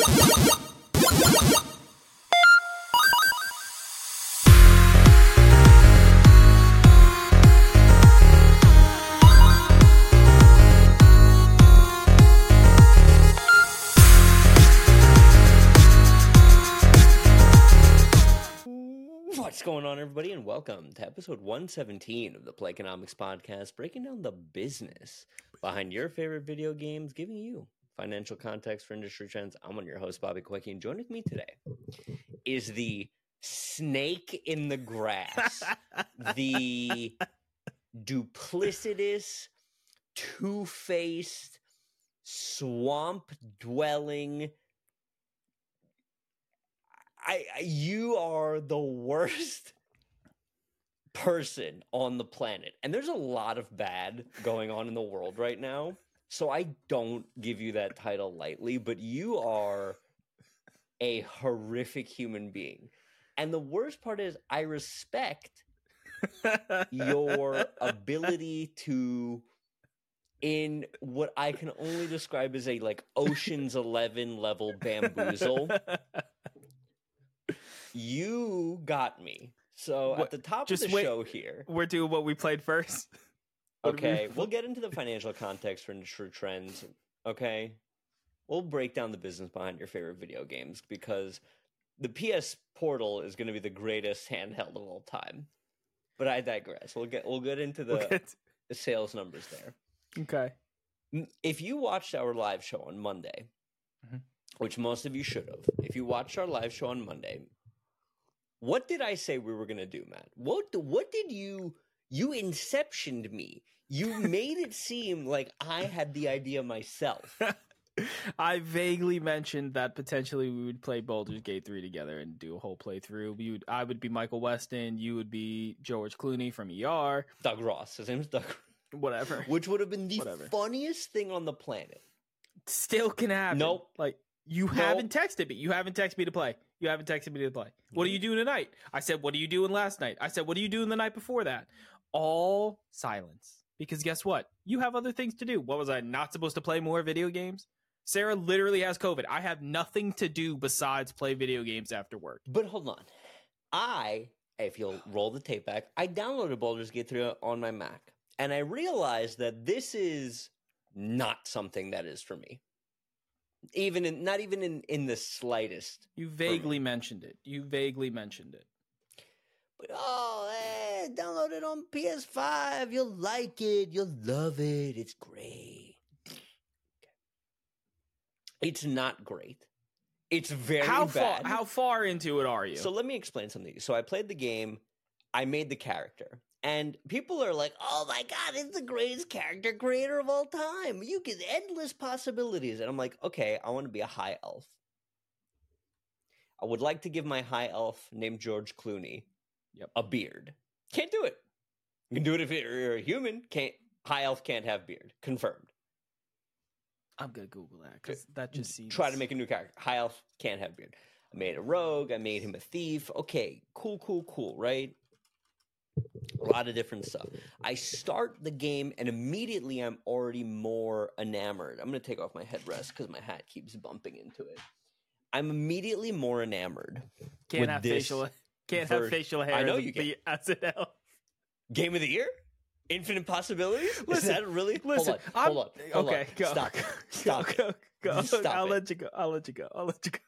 What's going on, everybody, and welcome to episode 117 of the Playconomics Podcast, breaking down the business behind your favorite video games, giving you financial context for industry trends. I'm of your host, Bobby Quickie, and joining me today is the snake in the grass, the duplicitous, two faced, swamp dwelling. I, I you are the worst person on the planet. And there's a lot of bad going on in the world right now. So I don't give you that title lightly, but you are a horrific human being. And the worst part is I respect your ability to in what I can only describe as a like Ocean's 11 level bamboozle. You got me. So What- at the top just of the wait- show here, We're doing what we played first. What did we- okay, we'll get into the financial context for industry trends. Okay, we'll break down the business behind your favorite video games because the PS Portal is going to be the greatest handheld of all time. But I digress. We'll get we'll get into the, We'll get- the sales numbers there. okay. If you watched our live show on Monday, Mhm. which most of you should have, if you watched our live show on Monday, what did I say we were going to do, Matt? What what did you you inceptioned me? You made it seem like I had the idea myself. I vaguely mentioned that potentially we would play Baldur's Gate 3 together and do a whole playthrough. We would, I would be Michael Weston, you would be George Clooney from ER, Doug Ross, his name's Doug, whatever. which would have been the Whatever. funniest thing on the planet. Still can happen. Nope. Like you Nope. haven't texted me. You haven't texted me to play. You haven't texted me to play. What are you doing tonight? I said, "What are you doing last night?" I said, "What are you doing the night before that?" All silence. Because guess what? You have other things to do. What was I not supposed to play more video games? Sarah literally has COVID. I have nothing to do besides play video games after work. But hold on. I, if you'll roll the tape back, I downloaded Baldur's Gate 3 on my Mac. And I realized that this is not something that is for me. Even in, not even in, in the slightest. You vaguely mentioned it. You vaguely mentioned it. But oh, eh, download it on PS5. You'll like it. You'll love it. It's great. It's not great. It's very how far bad. how far into it are you? So let me explain something. To you. So I played the game, I made the character, and people are like, "Oh my god, it's the greatest character creator of all time! You get endless possibilities." And I'm like, "Okay, I want to be a high elf. I would like to give my high elf named George Clooney, Yep. a beard. Can't do it. You can do it if you're a human. Can't high elf can't have beard. Confirmed. I'm gonna Google that because that just seems try to make a new character. High elf can't have beard. I made a rogue. I made him a thief. Okay, cool, cool, cool. Right? A lot of different stuff. I start the game and immediately I'm already more enamored. I'm gonna take off my headrest because my hat keeps bumping into it. I'm immediately more enamored. can't with have this facial can't have facial hair. I know you can. be- as an elf. Game of the year? Infinite possibilities? Is Listen, that really? Listen, hold on. I'm- Hold on. hold on. okay, go. Stop. Stop. Go, go, go. Stop I'll it. let you go. I'll let you go. I'll let you go.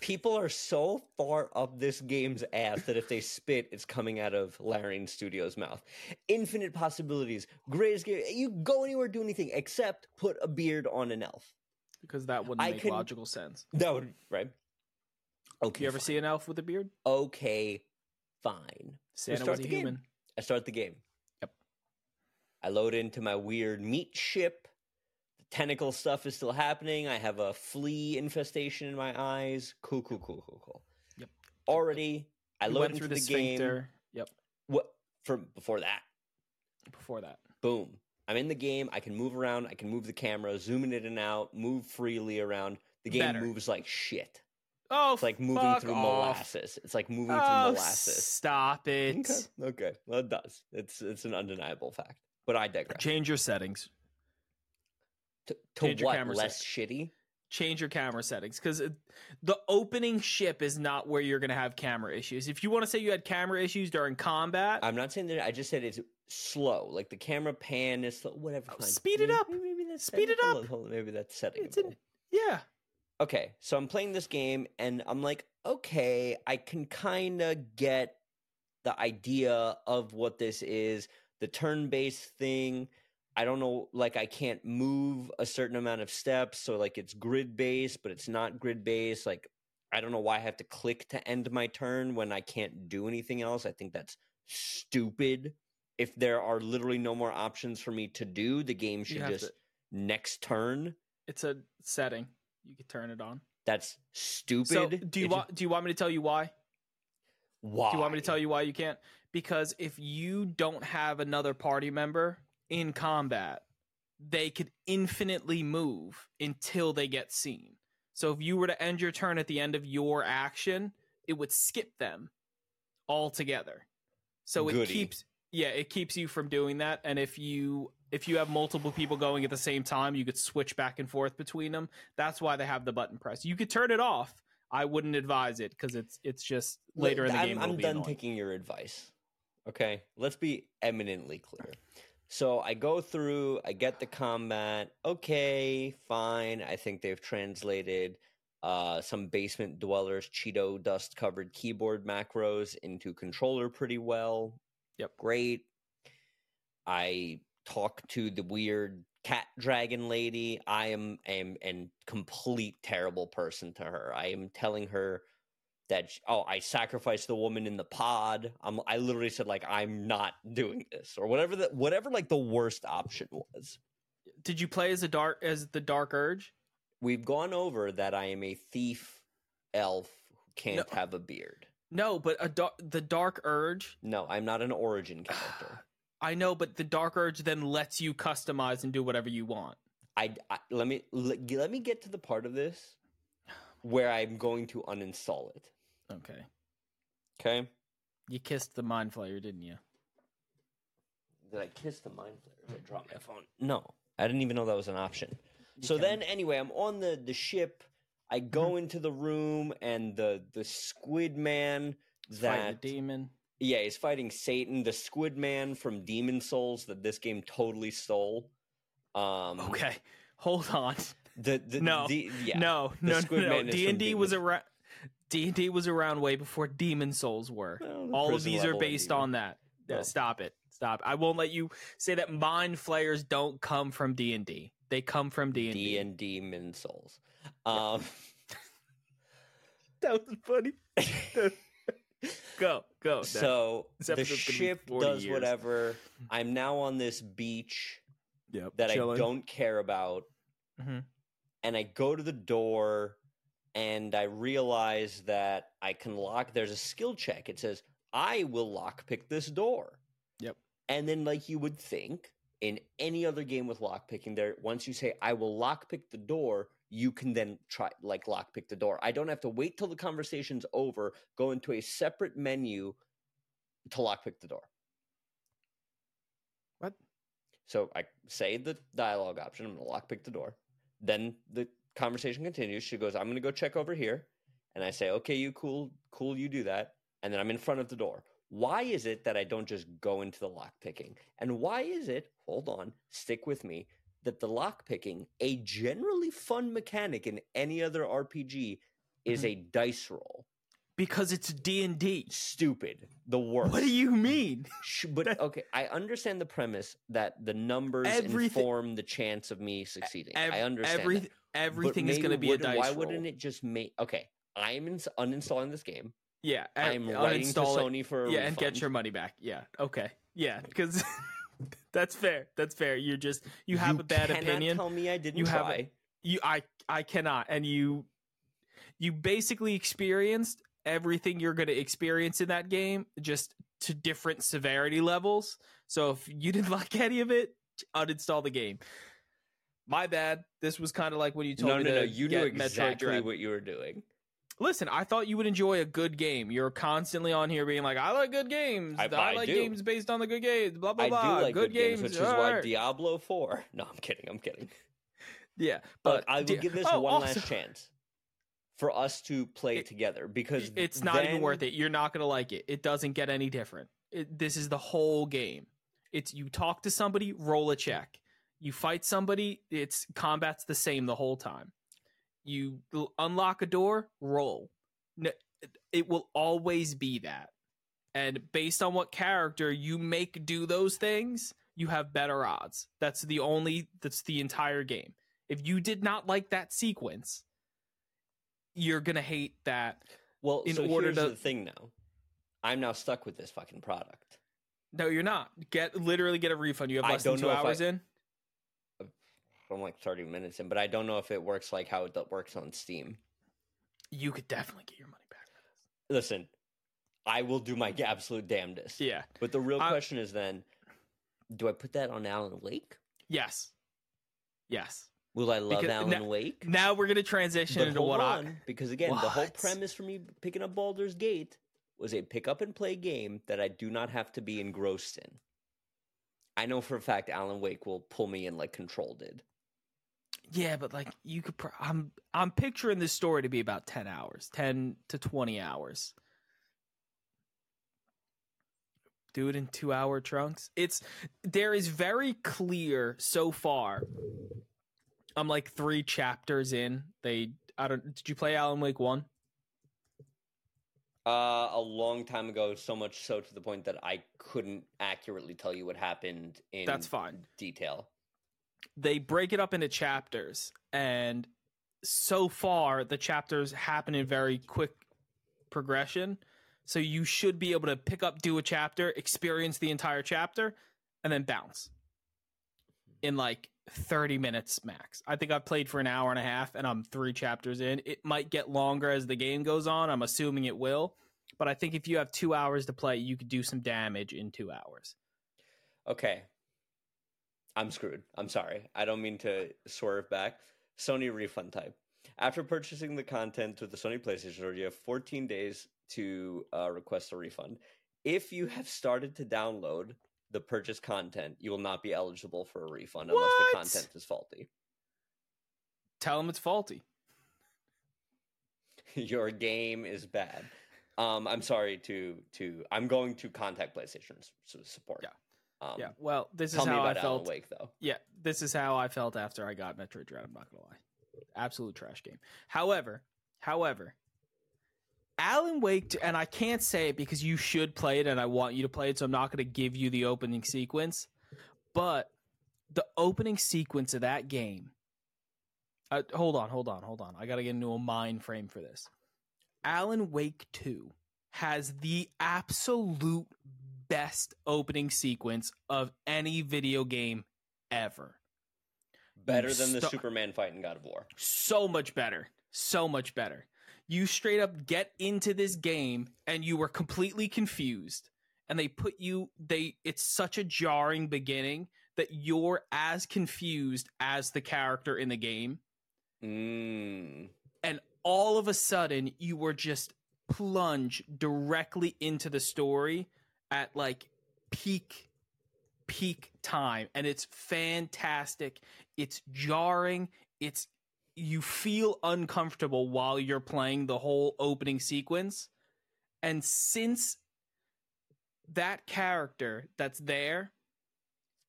people are so far up this game's ass that if they spit, it's coming out of Larian Studios' mouth. Infinite possibilities, greatest game. You go anywhere, do anything except put a beard on an elf. Because that wouldn't I make can- logical sense. That would right. Okay. You ever fine. see an elf with a beard? Okay, fine. Santa was a the game. I start the game. Yep. I load into my weird meat ship. The tentacle stuff is still happening. I have a flea infestation in my eyes. Cool, cool, cool, cool, cool. Yep. Already, I You load went into through the, the game. sphincter. Yep. What from before that? Before that. Boom. I'm in the game. I can move around. I can move the camera, zoom in and out, move freely around. The game Better. moves like shit. Oh, It's like moving through off. molasses. It's like moving Oh, through molasses. stop it. Okay. Okay. Well, it does. It's it's an undeniable fact. But I digress. Change your settings. To, to change your what? Less shitty? change your camera settings because the opening ship is not where you're going to have camera issues. If you want to say you had camera issues during combat, I'm not saying that. I just said it's slow. Like the camera pan is slow. Whatever. Oh, speed it up. Maybe that's Speed it up. hold on, Maybe that's setting. it's in, yeah. Okay, so I'm playing this game and I'm like, okay, I can kind of get the idea of what this is, the turn based thing. I don't know, like, I can't move a certain amount of steps. So, like, it's grid based, but it's not grid based. Like, I don't know why I have to click to end my turn when I can't do anything else. I think that's stupid. If there are literally no more options for me to do, the game should just to- next turn. It's a setting. You could turn it on. That's stupid. So, do you want? Do you want me to tell you why? Why? Do you want me to tell you why you can't? Because if you don't have another party member in combat, they could infinitely move until they get seen. So if you were to end your turn at the end of your action, it would skip them altogether. So it keeps yeah, it keeps you from doing that. And if you if you have multiple people going at the same time, you could switch back and forth between them. That's why they have the button press. You could turn it off. I wouldn't advise it because it's it's just later in the I'm, game. I'm done annoying. taking your advice. Okay, let's be eminently clear. So I go through, I get the combat. Okay, fine. I think they've translated uh, some basement dwellers Cheeto dust covered keyboard macros into controller pretty well. Yep. Great. I talk to the weird cat dragon lady. I am am a complete terrible person to her. I am telling her that sh- oh, I sacrificed the woman in the pod. I'm I literally said like I'm not doing this or whatever the whatever like the worst option was. Did you play as a dark as the Dark Urge? We've gone over that I am a thief elf who can't No. have a beard. No, but a dar- the Dark Urge. No, I'm not an origin character. I know, but the Dark Urge then lets you customize and do whatever you want. I, I let me let, let me get to the part of this where I'm going to uninstall it. Okay. Okay? You kissed the Mind Flayer, didn't you? Did I kiss the mind flayer? Did I drop my phone? No, I didn't even know that was an option. You so can. then, anyway, I'm on the the ship. I go Mm-hmm. into the room, and the the Squid Man Fight that the demon. yeah, he's fighting Satan, the Squid Man from Demon's Souls that this game totally stole. Um, Okay, hold on. The, the No, the, yeah. no, no, no, no. D&D was around. D and D was around way before Demon's Souls were. Well, All of these are based on that. Yeah, Well. Stop it. Stop. I won't let you say that Mind Flayers don't come from D and D. They come from D and D D. and Demon's Souls. Um, That was funny. go, go. so the ship does years. whatever. I'm now on this beach yep, that I don't care about. Mhm. And I go to the door and I realize that I can lock. There's a skill check. It says, I will lockpick this door. Yep. And then, like you would think in any other game with lockpicking, there, once you say, I will lockpick the door, you can then try, like, lockpick the door. I don't have to wait till the conversation's over, go into a separate menu to lockpick the door. What? So I say the dialogue option. I'm to lockpick the door. Then the conversation continues. She goes, "I'm to go check over here," and I say, "Okay, you cool, cool, you do that." And then I'm in front of the door. Why is it that I don't just go into the lockpicking? And why is it? Hold on, stick with me. That the lockpicking, a generally fun mechanic in any other RPG, is Mhm. a dice roll. because it's D and D. Stupid. The worst. What do you mean? But okay, I understand the premise that the numbers Everything- inform the chance of me succeeding. Ev- I understand. every- everything is going to be a dice Why roll. wouldn't it just make? Okay, I'm ins- uninstalling this game. Yeah, I'm writing to it. Sony for a yeah, and get your money back. Yeah, okay, yeah, because that's fair. That's fair. You're just you have a bad opinion. Tell me I didn't You have a- you I I cannot, and you you basically experienced everything you're going to experience in that game, just to different severity levels. So if you didn't like any of it, uninstall the game. My bad. This was kind of like when you told no, me no, to no. You knew get Metroid exactly Dread. what you were doing. Listen, I thought you would enjoy a good game. You're constantly on here being like, "I like good games. I- I, I like do. games based on the good games." Blah blah I blah. do like good, games, which is why. Diablo Four. No, I'm kidding. I'm kidding. Yeah, But, but I will di- give this oh, one also- last chance for us to play It- together because it's not even worth it. You're not gonna like it. It doesn't get any different. It, this is the whole game. It's you talk to somebody, roll a check. You fight somebody, it's combat's the same the whole time. You unlock a door, roll. It will always be that. And based on what character you make do those things, you have better odds. That's the only that's the entire game. If you did not like that sequence, you're gonna hate that Well, in so order to- the thing now. I'm now stuck with this fucking product. No, you're not. Get literally get a refund. You have less than two if I- hours in. I'm like 30 minutes in, but I don't know if it works like how it works on Steam. You could definitely get your money back. Listen, I will do my absolute damnedest. Yeah. But the real I- question is then, do I put that on Alan Wake? Yes. Yes. Will I love Because- Alan now- Wake? Now we're gonna transition But into what on, I. because again, the whole premise for me picking up Baldur's Gate was a pick up and play game that I do not have to be engrossed in. I know for a fact Alan Wake will pull me in like Control did. Yeah, but like you could. Pro- I'm I'm picturing this story to be about ten hours, ten to twenty hours. Do it in two hour trunks. It's there is very clear so far. I'm like three chapters in. They I don't. Did you play Alan Wake one? Uh, a long time ago, so much so to the point that I couldn't accurately tell you what happened in That's fine. detail. They break it up into chapters and so far the chapters happen in very quick progression. So you should be able to pick up do a chapter experience the entire chapter and then bounce in like 30 minutes max. I think i've played for an hour and a half and i'm three chapters in. It might get longer as the game goes on. I'm assuming it will. But i think if you have two hours to play you could do some damage in two hours. Okay. I'm screwed. I'm sorry. I don't mean to swerve back. Sony refund type. After purchasing the content through the Sony PlayStation Store, you have 14 days to uh, request a refund. If you have started to download the purchased content, you will not be eligible for a refund unless the content is faulty. tell them it's faulty Your game is bad. Um, I'm sorry to to. I'm going to contact PlayStation support. Yeah. Um, yeah well this is how i felt Wake though. Yeah, this is how I felt after I got Metroid Dread. I'm not gonna lie, absolute trash game. However, however, Alan Wake, and I can't say it because you should play it, and I want you to play it, so I'm not gonna give you the opening sequence. But the opening sequence of that game. Uh, hold on, hold on, hold on. I gotta get into a mind frame for this. Alan Wake Two has the absolute best opening sequence of any video game ever. Better than the sta- Superman fight in God of War. So much better. So much better. You straight up get into this game and you were completely confused. And they put you they it's such a jarring beginning that you're as confused as the character in the game. Mm. and all of a sudden you were just plunged directly into the story at like peak peak time and it's fantastic. It's jarring. It's you feel uncomfortable while you're playing the whole opening sequence. And since that character that's there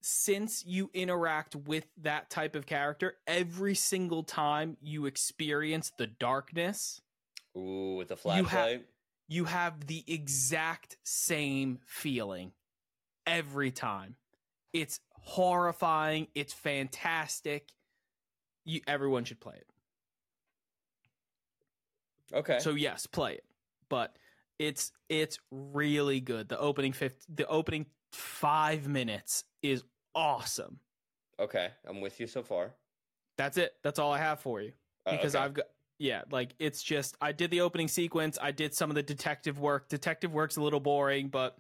since you interact with that type of character, every single time you experience the darkness, Ooh, with the flashlight. You have the exact same feeling every time. It's horrifying, it's fantastic. You everyone should play it. okay. So yes, play it. But it's it's really good. The opening fifth the opening 5 minutes is awesome. okay. I'm with you so far. That's it. That's all I have for you. Uh, because okay. I've got yeah, like it's just I did the opening sequence, I did some of the detective work. Detective work's a little boring, but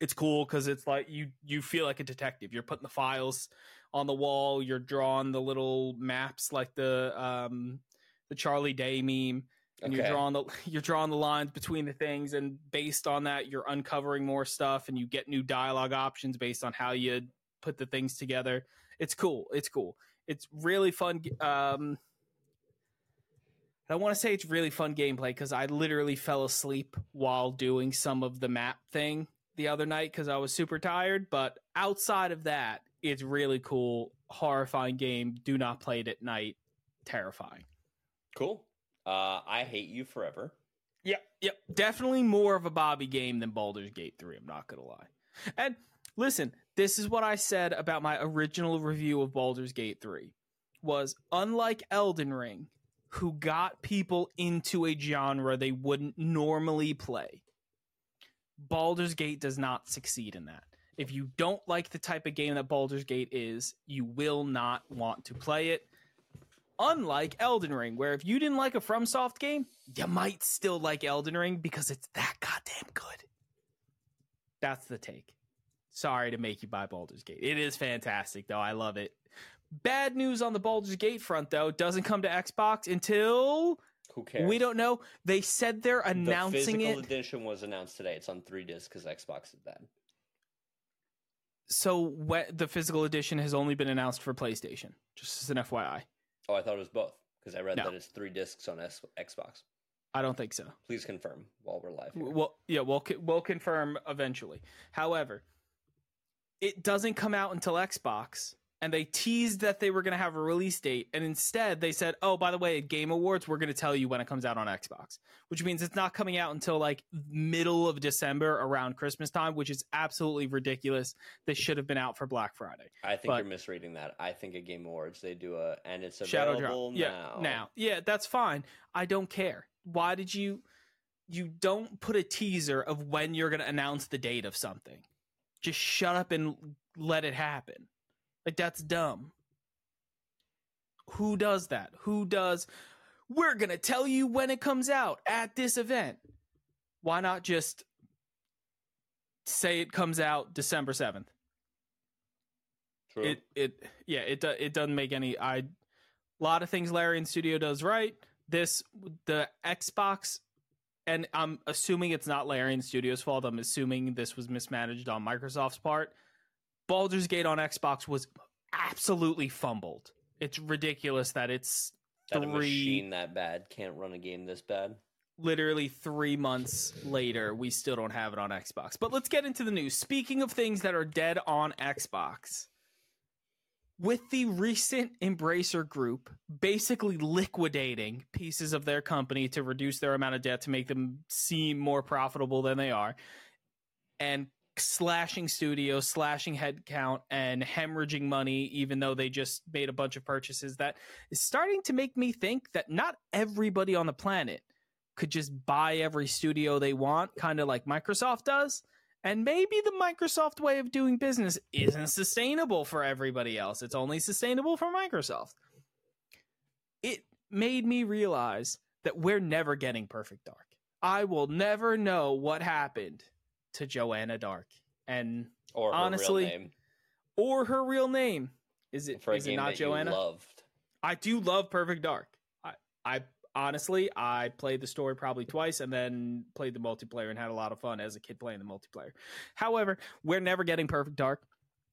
it's cool cuz it's like you you feel like a detective. You're putting the files on the wall, you're drawing the little maps like the um the Charlie Day meme and you're drawing the you're drawing the lines between the things and based on that you're uncovering more stuff and you get new dialogue options based on how you put the things together. It's cool. It's cool. It's really fun. Um, I want to say it's really fun gameplay because I literally fell asleep while doing some of the map thing the other night because I was super tired. But outside of that, it's really cool, horrifying game. Do not play it at night. Terrifying. Cool. Uh, I hate you forever. Yep, yep. Definitely more of a Bobby game than Baldur's Gate 3, I'm not going to lie. And listen, this is what I said about my original review of Baldur's Gate 3 was unlike Elden Ring, who got people into a genre they wouldn't normally play. Baldur's Gate does not succeed in that. If you don't like the type of game that Baldur's Gate is, you will not want to play it. Unlike Elden Ring, where if you didn't like a FromSoft game, you might still like Elden Ring because it's that goddamn good. That's the take. Sorry to make you buy Baldur's Gate. It is fantastic, though. I love it. Bad news on the Baldur's Gate front, though, doesn't come to Xbox until Who cares? we don't know. They said they're announcing it. the physical it. edition was announced today. It's on three discs because Xbox did that. So wh- the physical edition has only been announced for PlayStation. Just as an FYI, Oh, I thought it was both because I read No. that it's three discs on S- Xbox. I don't think so. Please confirm while we're live. Here. Well, yeah, we'll we'll confirm eventually. However, it doesn't come out until Xbox, and they teased that they were going to have a release date, and instead they said, "Oh, by the way, at Game Awards, we're going to tell you when it comes out on Xbox," which means it's not coming out until like middle of December around Christmas time, which is absolutely ridiculous. They should have been out for Black Friday. I think but- you're misreading that. I think at Game Awards they do a and it's Shadow available Drop. Yeah, now. now. Yeah, that's fine. I don't care. Why did you you don't put a teaser of when you're going to announce the date of something? Just shut up and let it happen. Like that's dumb. Who does that? Who does we're going to tell you when it comes out at this event. Why not just say it comes out December 7th? True. it it yeah it it doesn't make any i a lot of things Larry Larian Studio does right this the Xbox and I'm assuming it's not Larry Larian Studios fault I'm assuming this was mismanaged on Microsoft's part Baldur's Gate on Xbox was absolutely fumbled it's ridiculous that it's that a three machine that bad can't run a game this bad. literally three months later, we still don't have it on Xbox. But let's get into the news. Speaking of things that are dead on Xbox, with the recent Embracer Group basically liquidating pieces of their company to reduce their amount of debt to make them seem more profitable than they are, and slashing studios, slashing headcount, and hemorrhaging money, even though they just made a bunch of purchases, that is starting to make me think that not everybody on the planet could just buy every studio they want, kind of like Microsoft does. And maybe the Microsoft way of doing business isn't sustainable for everybody else. It's only sustainable for Microsoft. It made me realize that we're never getting Perfect Dark. I will never know what happened to Joanna Dark and Or her Honestly, real name or her real name. Is it for is it not Joanna? loved. I do love Perfect Dark. I, I honestly, I played the story probably twice and then played the multiplayer and had a lot of fun as a kid playing the multiplayer. However, we're never getting Perfect Dark.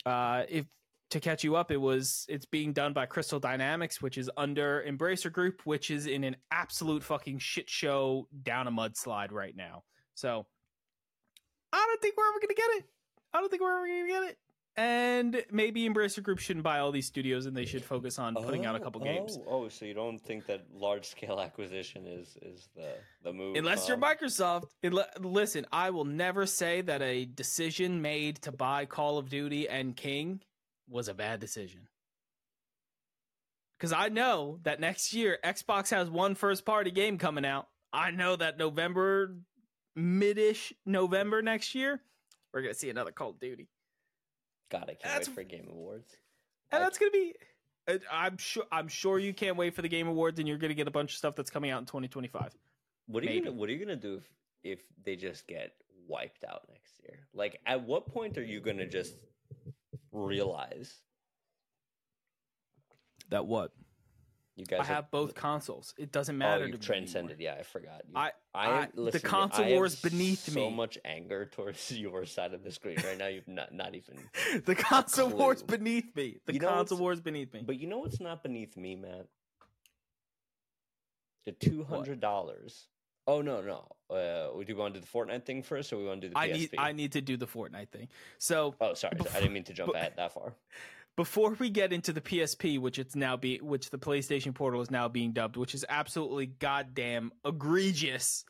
Uh, if to catch you up, it was it's being done by Crystal Dynamics, which is under Embracer Group, which is in an absolute fucking shit show down a mudslide right now. So I don't think we're ever gonna get it. I don't think we're ever gonna get it. And maybe Embracer Group shouldn't buy all these studios and they should focus on putting out a Oh, couple games. Oh, oh, so you don't think that large scale acquisition is is the the move? Unless you're um, Microsoft, Unle- listen, I will never say that a decision made to buy Call of Duty and King was a bad decision. Because I know that next year Xbox has one first party game coming out. I know that November, mid-ish November next year, we're gonna see another Call of Duty, God, I can't That's- wait for Game Awards. and I- that's gonna be. I'm sure. I'm sure you can't wait for the Game Awards, and you're gonna get a bunch of stuff that's coming out in 2025. What are you gonna, What are you gonna do if if they just get wiped out next year? Like, at what point are you gonna just realize That what? You guys I have both consoles. It doesn't Oh, matter. to you've transcended. Yeah, I forgot. You- I- I, I- the console I have war is beneath so me. So much anger towards your side of the screen right now. You've not not even. the console war's beneath me. The You console war's beneath me. But you know what's not beneath me, Matt? The two hundred dollars. Oh no no. Uh, do we want to do the Fortnite thing first, or we want to do the PSP? I need I need to do the Fortnite thing. So Oh, sorry, before- I didn't mean to jump but- ahead that far. Before we get into the PSP, which it's now be which the PlayStation Portal is now being dubbed, which is absolutely goddamn egregious.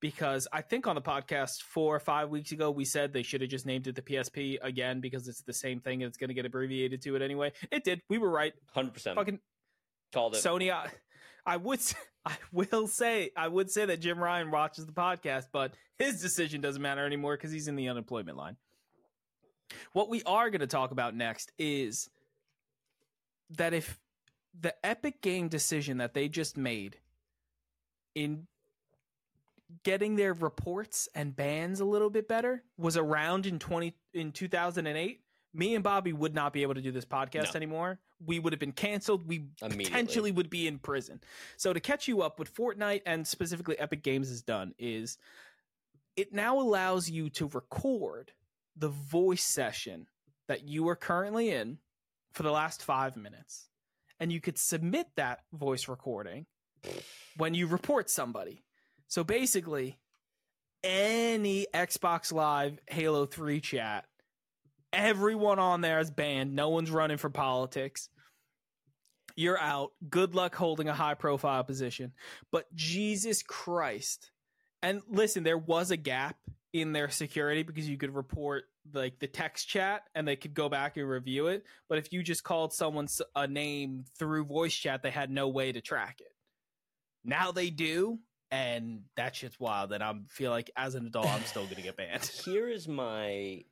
Because I think on the podcast four or five weeks ago we said they should have just named it the PSP again because it's the same thing and it's going to get abbreviated to it anyway. It did. We were right. Hundred percent Fucking called it. Sony. I, I would. I will say. I would say that Jim Ryan watches the podcast, but his decision doesn't matter anymore because he's in the unemployment line. What we are going to talk about next is that if the Epic game decision that they just made in getting their reports and bans a little bit better was around in 20 in 2008 me and bobby would not be able to do this podcast No. anymore. We would have been canceled. We potentially would be in prison. So to catch you up what fortnite and specifically epic games has done is it now allows you to record the voice session that you are currently in for the last five minutes and you could submit that voice recording when you report somebody so basically, any Xbox Live Halo 3 chat, everyone on there is banned. No one's running for politics. You're out. Good luck holding a high profile position. But Jesus Christ. And listen, there was a gap in their security because you could report like the text chat and they could go back and review it. But if you just called someone a name through voice chat, they had no way to track it. Now they do, and that shit's wild. And I feel like as an adult, I'm still gonna get banned. Here is my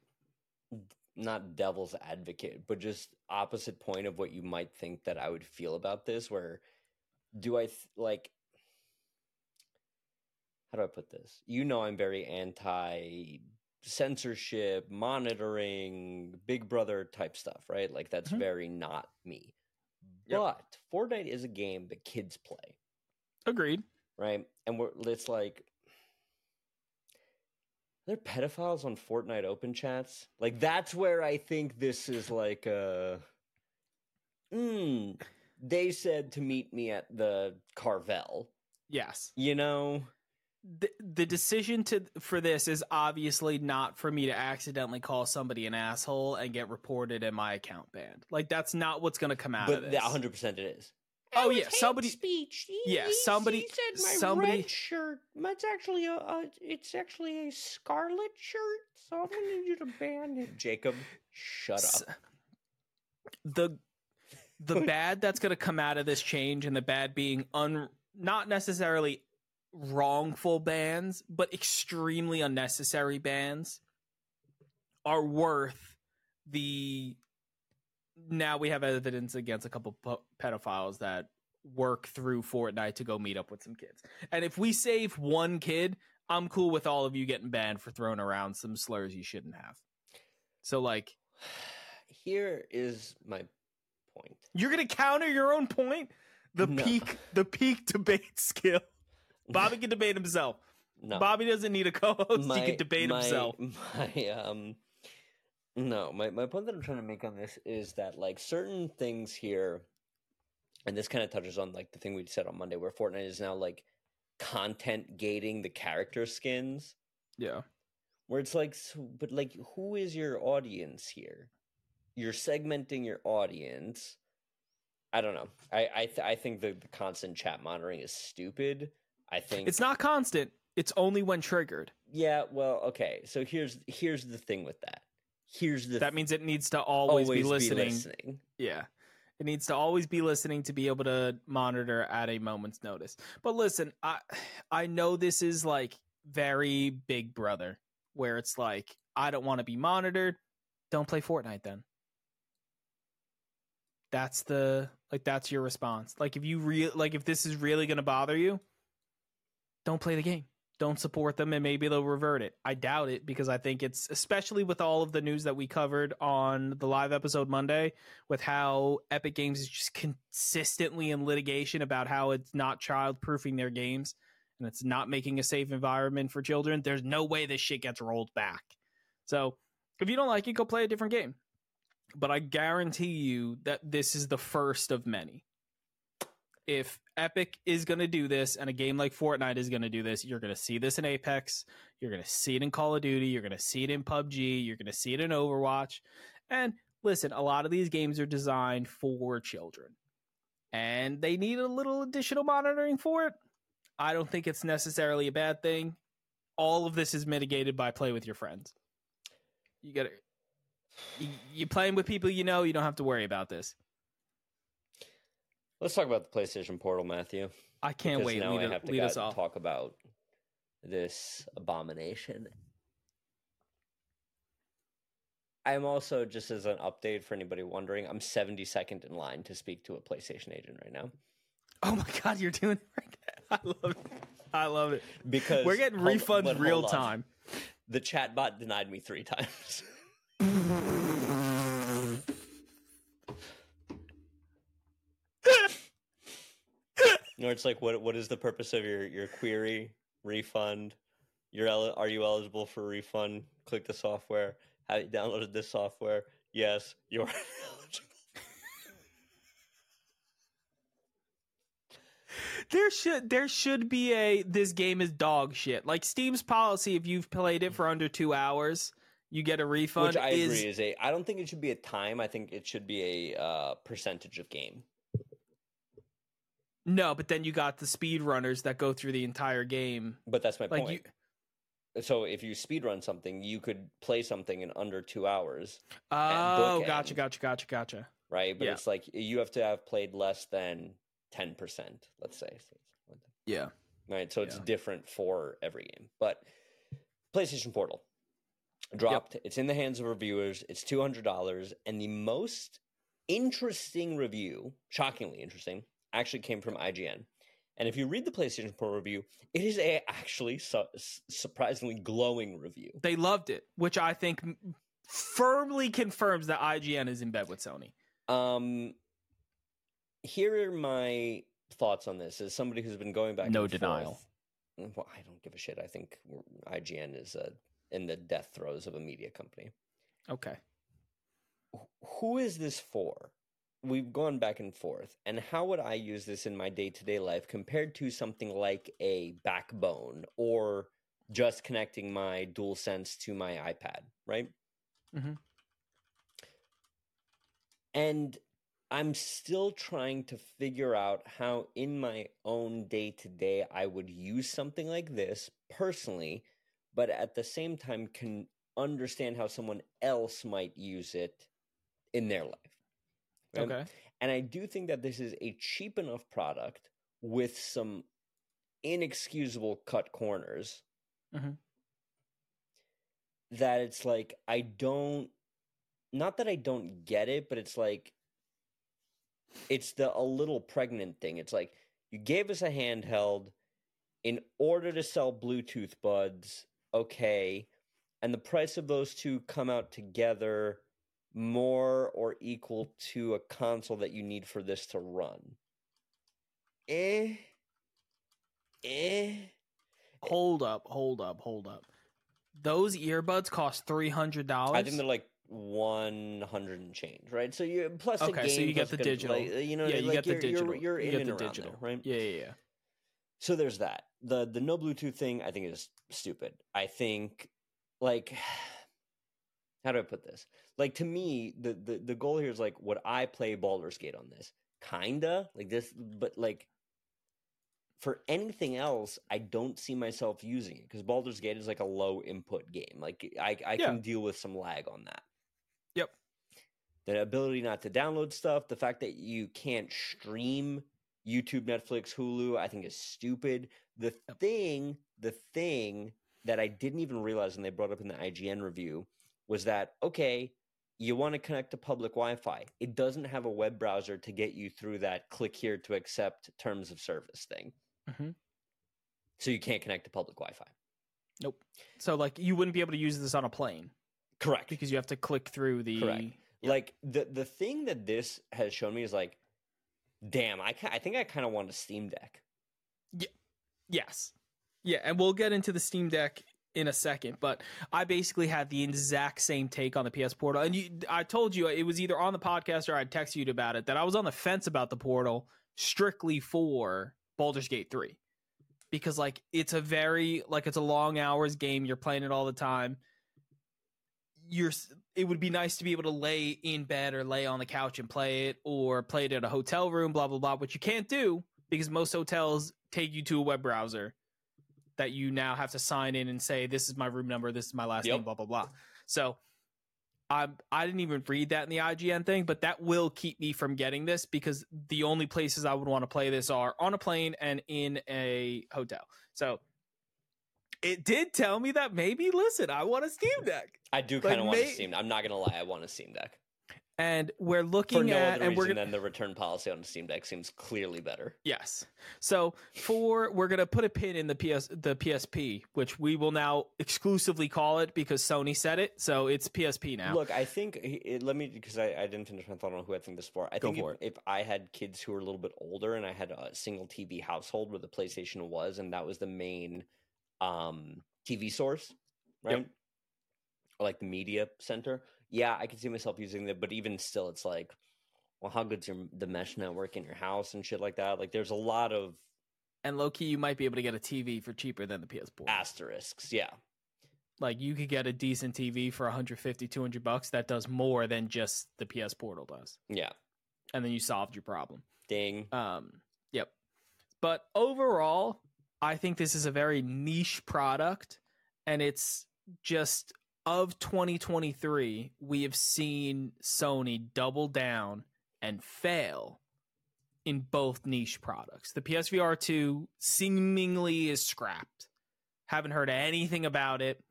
not devil's advocate, but just opposite point of what you might think that I would feel about this. Where do I th- like? How do I put this? You know, I'm very anti censorship, monitoring, Big Brother type stuff, right? Like that's Mhm. very not me. Yep. But Fortnite is a game that kids play Agreed. right? And we're it's like are there pedophiles on Fortnite open chats? Like that's where I think this is like uh mm, they said to meet me at the Carvel. Yes. You know? The, the decision to for this is obviously not for me to accidentally call somebody an asshole and get reported and my account banned. Like that's not what's going to come out of But this. that 100% it is. Oh, That yeah, hate somebody- speech. He- yeah, somebody- he said my somebody- red shirt. It's actually a, a it's actually a scarlet shirt. So I'm going to need you to ban it. Jacob, shut S- up. the the bad that's going to come out of this change and the bad being un not necessarily wrongful bans but extremely unnecessary bans are worth the now we have evidence against a couple po- pedophiles that work through Fortnite to go meet up with some kids. And if we save one kid, I'm cool with all of you getting banned for throwing around some slurs you shouldn't have. So like Here is my point. You're gonna counter your own point. The No. peak, the peak debate skill. Bobby can debate himself. No. Bobby doesn't need a co-host. he can debate my, himself. My um no, my, my point that I'm trying to make on this is that like certain things here and this kind of touches on like the thing we said on Monday where Fortnite is now like content gating the character skins Yeah. where it's like so, but like who is your audience here? You're segmenting your audience. I don't know. I I, th- I think the, the constant chat monitoring is stupid. I think It's not constant. It's only when triggered. Yeah, well, okay. So here's here's the thing with that. Here's the That means it needs to always, be, listening. listening. Yeah. It needs to always be listening to be able to monitor at a moment's notice. But listen, I I know this is like very big brother where it's like I don't want to be monitored. Don't play Fortnite then. That's the like that's your response. Like if you real like if this is really going to bother you, don't play the game. don't support them and maybe they'll revert it. I doubt it because I think it's especially with all of the news that we covered on the live episode Monday with how Epic Games is just consistently in litigation about how it's not child proofing their games and it's not making a safe environment for children. There's no way this shit gets rolled back. So if you don't like it, go play a different game. But I guarantee you that this is the first of many if Epic is going to do this and a game like Fortnite is going to do this, you're going to see this in Apex, you're going to see it in Call of Duty, you're going to see it in PUBG, you're going to see it in Overwatch. And listen, a lot of these games are designed for children and they need a little additional monitoring for it. I don't think it's necessarily a bad thing. All of this is mitigated by play with your friends. You got to You're playing with people you know, you don't have to worry about this. Let's talk about the PlayStation Portal, Matthew. I can't wait. Now lead, I have to us off. talk about this abomination. I'm also just as an update for anybody wondering, I'm 72nd in line to speak to a PlayStation agent right now Oh my god, you're doing it right now. I love it. I love it. because We're getting refunds real hold on. time. The chatbot denied me three times. No, it's like what what is the purpose of your your query refund? You're el- are you eligible for refund? Click the software. Have you downloaded this software? Yes, you're eligible. There should there should be a this game is dog shit. Like Steam's policy if you've played it for under 2 hours, you get a refund Which I is agree is a. I don't think it should be a time. I think it should be a uh, percentage of game. No, but then you got the speed runners that go through the entire game. But that's my Like point. you So if you speed run something, you could play something in under two hours, Oh, gotcha, gotcha, gotcha, gotcha. right? But Yeah. it's like you have to have played less than ten percent. Let's say. Yeah. right? So it's Yeah. different for every game. But PlayStation Portal dropped. It's in the hands of reviewers. It's two hundred dollars, and the most interesting review, shockingly interesting, actually came from IGN. And if you read the PlayStation Portal review, it is a actually su- surprisingly glowing review. They loved it, which I think firmly confirms that IGN is in bed with Sony. Um, here are my thoughts on this. As somebody who's been going back, No denial. forth- well, I don't give a shit. I think IGN is uh, in the death throes of a media company. Okay. Who is this for? We've gone back and forth, and how would I use this in my day to day life compared to something like a backbone or just connecting my DualSense to my iPad, right? Mhm. And I'm still trying to figure out how, in my own day to day, I would use something like this personally, but at the same time, can understand how someone else might use it in their life. Right? Okay. And I do think that this is a cheap enough product with some inexcusable cut corners Mhm. that it's like, I don't, not that I don't get it, but it's like, it's the a little pregnant thing. It's like, you gave us a handheld in order to sell Bluetooth buds, okay, and the price of those two come out together more or equal to a console that you need for this to run. Eh. Eh. Hold up, hold up, hold up. Those earbuds cost three hundred dollars. I think they're like one hundred and change, right? So you plus Okay, the so you get the digital. like, you know, yeah, like you get the you're, digital. You're, you're you in get and the digital, there, right? Yeah, yeah, yeah. So there's that. the The no Bluetooth thing, I think, is stupid. I think, like, how do I put this? Like to me, the the the goal here is like, would I play Baldur's Gate on this? Kinda like this, but like for anything else, I don't see myself using it because Baldur's Gate is like a low input game. Like I I Yeah. can deal with some lag on that. Yep. The ability not to download stuff, the fact that you can't stream YouTube, Netflix, Hulu, I think is stupid. The Yep. thing, the thing that I didn't even realize and they brought up in the IGN review was that okay, you want to connect to public Wi-Fi. It doesn't have a web browser to get you through that click here to accept terms of service thing. Mhm. So you can't connect to public Wi-Fi. Nope. So like you wouldn't be able to use this on a plane Correct. because you have to click through the Correct. Like the the thing that this has shown me is like, damn, I I think I kind of want a Steam Deck. Yeah. Yes. Yeah, and we'll get into the Steam Deck in a second, but I basically had the exact same take on the PS Portal. And you, I told you it was either on the podcast or I'd texted you about it that I was on the fence about the Portal strictly for Baldur's Gate 3. Because like it's a very like it's a long hours game, you're playing it all the time. You're it would be nice to be able to lay in bed or lay on the couch and play it or play it at a hotel room, blah blah blah, which you can't do because most hotels take you to a web browser that you now have to sign in and say this is my room number, this is my last Yep. name, blah blah blah. So I I didn't even read that in the IGN thing, but that will keep me from getting this because the only places I would want to play this are on a plane and in a hotel. So it did tell me that maybe listen, I want a Steam Deck. I do kind of want a may- Steam. I'm not gonna lie, I want a Steam Deck. And we're looking no at and we're gonna, than the return policy on the Steam Deck seems clearly better. Yes. So for we're gonna put a pin in the PS the PSP, which we will now exclusively call it because Sony said it. So it's PSP now. Look, I think it, let me because I, I didn't finish my thought on who I think this for. I Go think for if, if I had kids who were a little bit older and I had a single TV household where the PlayStation was and that was the main um, TV source, right? Yep. Or like the media center. Yeah, I could see myself using that, but even still, it's like, well, how good's your the mesh network in your house and shit like that? Like, there's a lot of and low key, you might be able to get a TV for cheaper than the PS4. asterisks. Yeah, Like you could get a decent TV for 150, 200 bucks that does more than just the PS Portal does, yeah. and then you solved your problem. Ding. Um, yep. But overall, I think this is a very niche product, and it's just of 2023, we have seen Sony double down and fail in both niche products. The PSVR 2 seemingly is scrapped. Haven't heard anything about it.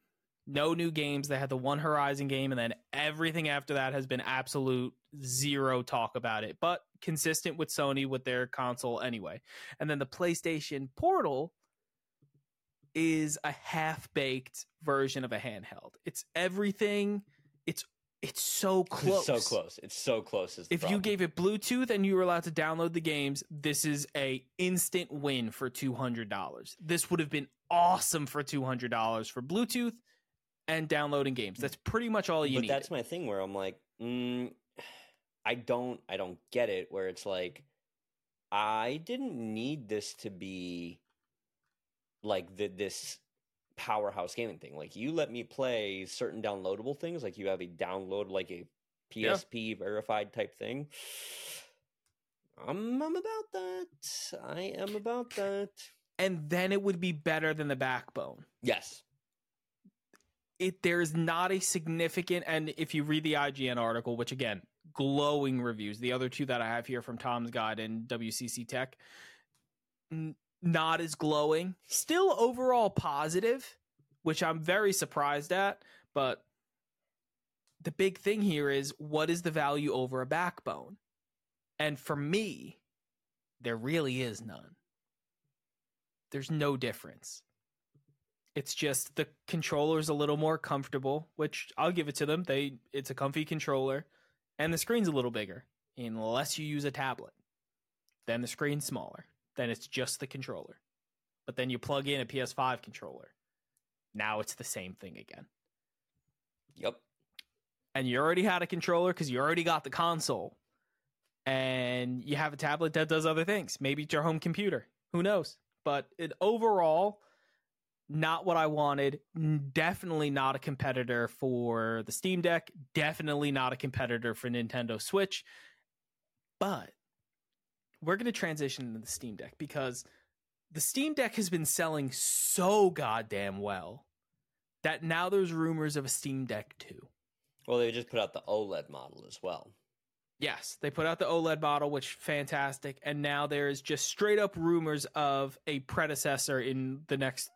No new games. They had the one Horizon game, and then everything after that has been absolute zero talk about it. But consistent with Sony with their console anyway. And then the PlayStation Portal is a half baked version of a handheld. It's everything. It's it's so close. It's so close. It's so close. If you gave it Bluetooth and you were allowed to download the games, this is a instant win for two hundred dollars. This would have been awesome for two hundred dollars for Bluetooth and downloading games. That's pretty much all you but need. that's my thing where I'm like, mm, I don't, I don't get it. Where it's like, I didn't need this to be like the, this powerhouse gaming thing. Like, you let me play certain downloadable things. Like, you have a download, like a Yeah. PSP verified type thing. I'm, I'm about that. I am about that. and then it would be better than the backbone. Yes. it there's not a significant and if you read the IGN article, which again, glowing reviews, the other two that I have here from Tom's Guide and WCC Tech, n- not as glowing. Still overall positive, which I'm very surprised at, but the big thing here is what is the value over a backbone? And for me, there really is none. There's no difference. It's just the controller's a little more comfortable, which I'll give it to them. They it's a comfy controller, and the screen's a little bigger, unless you use a tablet. Then the screen's smaller. Then it's just the controller. But then you plug in a PS5 controller. Now it's the same thing again. Yep. And you already had a controller because you already got the console. And you have a tablet that does other things. Maybe it's your home computer. Who knows? But it overall, not what I wanted. Definitely not a competitor for the Steam Deck. Definitely not a competitor for Nintendo Switch. But we're going to transition into the Steam Deck because the Steam Deck has been selling so goddamn well that now there's rumors of a Steam Deck 2. Well, they just put out the OLED model as well. Yes, they put out the OLED model, which fantastic, and now there is just straight up rumors of a predecessor in the next.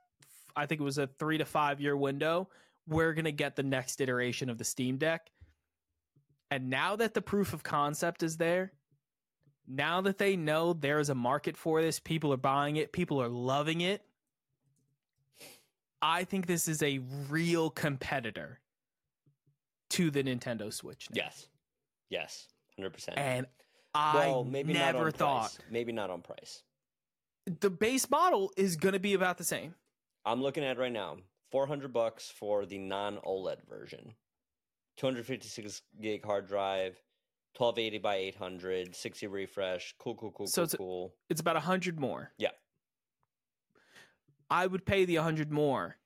I think it was a three to five year window. We're gonna get the next iteration of the Steam Deck, and now that the proof of concept is there, now that they know there is a market for this, people are buying it, people are loving it. I think this is a real competitor to the Nintendo Switch. Now. Yes. Yes. 100%. And I well, maybe never thought price. Maybe not on price. the base model is going to be about the same. I'm looking at it right now. 400 bucks for the non OLED version. 256 gig hard drive, 1280 by 800, 60 refresh. Cool, cool, cool, So cool, it's cool. It's about a hundred more. Yeah. I would pay the hundred more.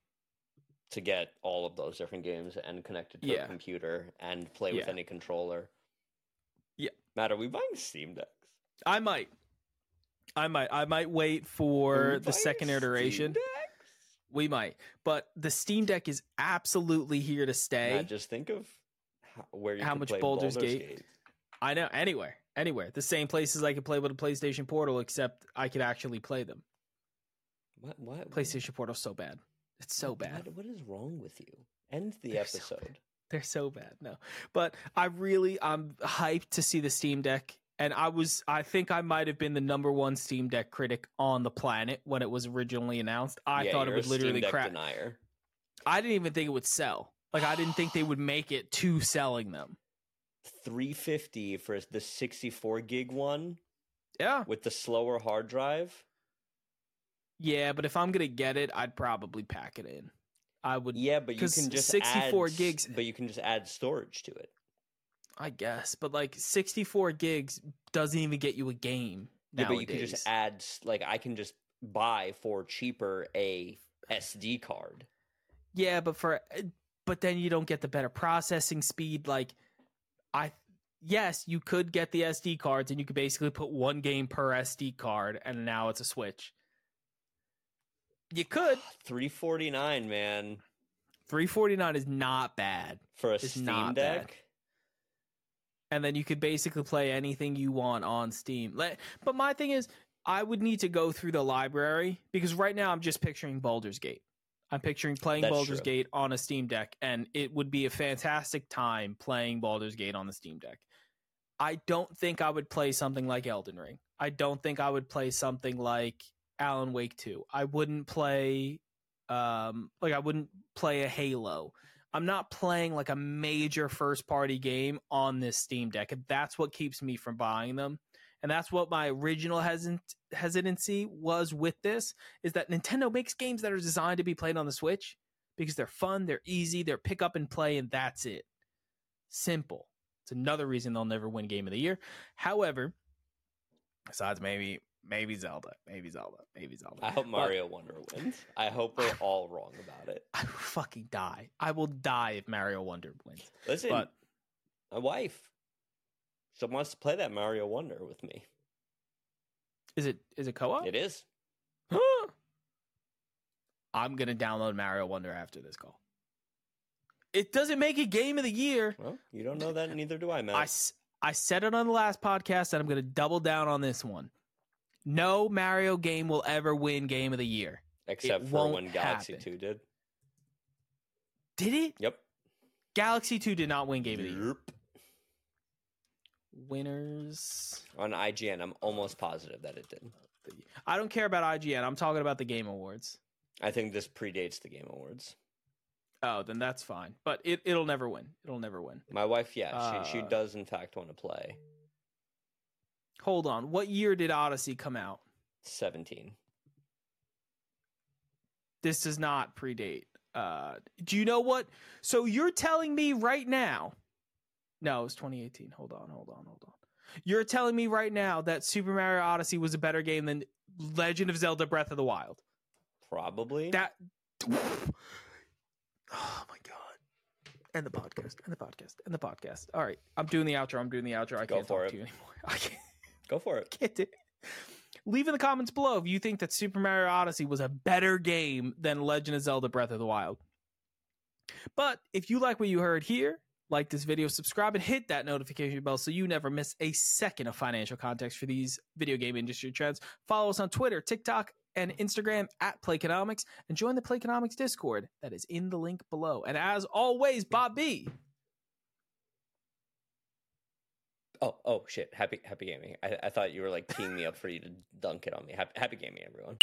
To get all of those different games and connected to Yeah. a computer and play with any controller. Yeah. Matt, are we buying Steam Decks? I might. I might. I might wait for the second Steam iteration. Decks? We might. But the Steam Deck is absolutely here to stay. Matt, just think of how, where How much Baldur's Baldur's Gate? Gate. I know anywhere, anywhere. The same places I could play with a PlayStation Portal, except I could actually play them. What? What? PlayStation Portal's so bad. It's so bad. what- what is wrong with you? End the They're so episode. They're so bad. No, but I really I'm hyped to see the Steam Deck, and I was I think I might have been the number one Steam Deck critic on the planet when it was originally announced. I Yeah, thought it would literally Steam Deck crack. denier. I didn't even think it would sell. Like I didn't think they would make it to selling them. 350 for the 64 gig one Yeah, with the slower hard drive. yeah, but if I'm gonna get it, I'd probably pack it in. I would, Yeah, but you can just 64 add, gigs- But you can just add storage to it. I guess, but like 64 gigs doesn't even get you a game. Yeah, Nowadays. but you can just add like I can just buy for cheaper a SD card. Yeah, but for eh, but then you don't get the better processing speed. Like I yes, you could get the SD cards and you could basically put one game per SD card and now it's a Switch. You could. 349, man, 349 is not bad. for a It's Steam not bad. Deck. And then you could basically play anything you want on Steam. But my thing is I would need to go through the library because right now I'm just picturing Baldur's Gate. I'm picturing playing That's Baldur's true. Gate on a Steam Deck, and it would be a fantastic time playing Baldur's Gate on the Steam Deck. I don't think I would play something like Elden Ring. I don't think I would play something like Alan Wake 2. I wouldn't play um like I wouldn't play a Halo. I'm not playing like a major first party game on this Steam Deck. And that's what keeps me from buying them. And that's what my original hesit- hesitancy was with this is that Nintendo makes games that are designed to be played on the Switch because they're fun, they're easy, they're pick up and play, and that's it. Simple. It's another reason they'll never win Game of the Year. However, besides maybe maybe Zelda, maybe Zelda, maybe Zelda. I hope But Mario Wonder wins. I hope we're all wrong about it. I will fucking die. I will die if Mario Wonder wins. Listen, But my wife, she wants to play that Mario Wonder with me. is it is it co-op? It is. Huh? I'm gonna download Mario Wonder after this call. It doesn't make it game of the year. Well, you don't know that, neither do I, Matt. I, s- I said it on the last podcast, and I'm gonna double down on this one. No Mario game will ever win game of the year. Except for won't when Galaxy happen. 2 did. Did it? Yep. Galaxy Two did not win game of the year. Yep. Winners. On IGN, I'm almost positive that it did. I don't care about IGN. I'm talking about the Game Awards. I think this predates the Game Awards. Oh, then that's fine. But it it'll never win. It'll never win. My wife, yeah, she, she Uh, does in fact want to play. Hold on. What year did Odyssey come out? 17. this does not predate. Uh, do you know what? So you're telling me right now? No, it's 2018. Hold on, hold on, hold on. You're telling me right now that Super Mario Odyssey was a better game than Legend of Zelda: Breath of the Wild? Probably. That. Oh my god! And the podcast. and the podcast. and the podcast. All right, I'm doing the outro. I'm doing the outro. I Go can't talk it. to you anymore. I can't. Go for it. Get it. Leave in the comments below if you think that Super Mario Odyssey was a better game than Legend of Zelda Breath of the Wild. But if you like what you heard here, like this video, subscribe, and hit that notification bell so you never miss a second of financial context for these video game industry trends. Follow us on Twitter, TikTok, and Instagram at Playconomics, and join the Playconomics Discord that is in the link below. And as always, Bob B. Oh, oh shit! Happy, happy gaming. I, I thought you were like teeing me up for you to dunk it on me. Happy, happy gaming, everyone.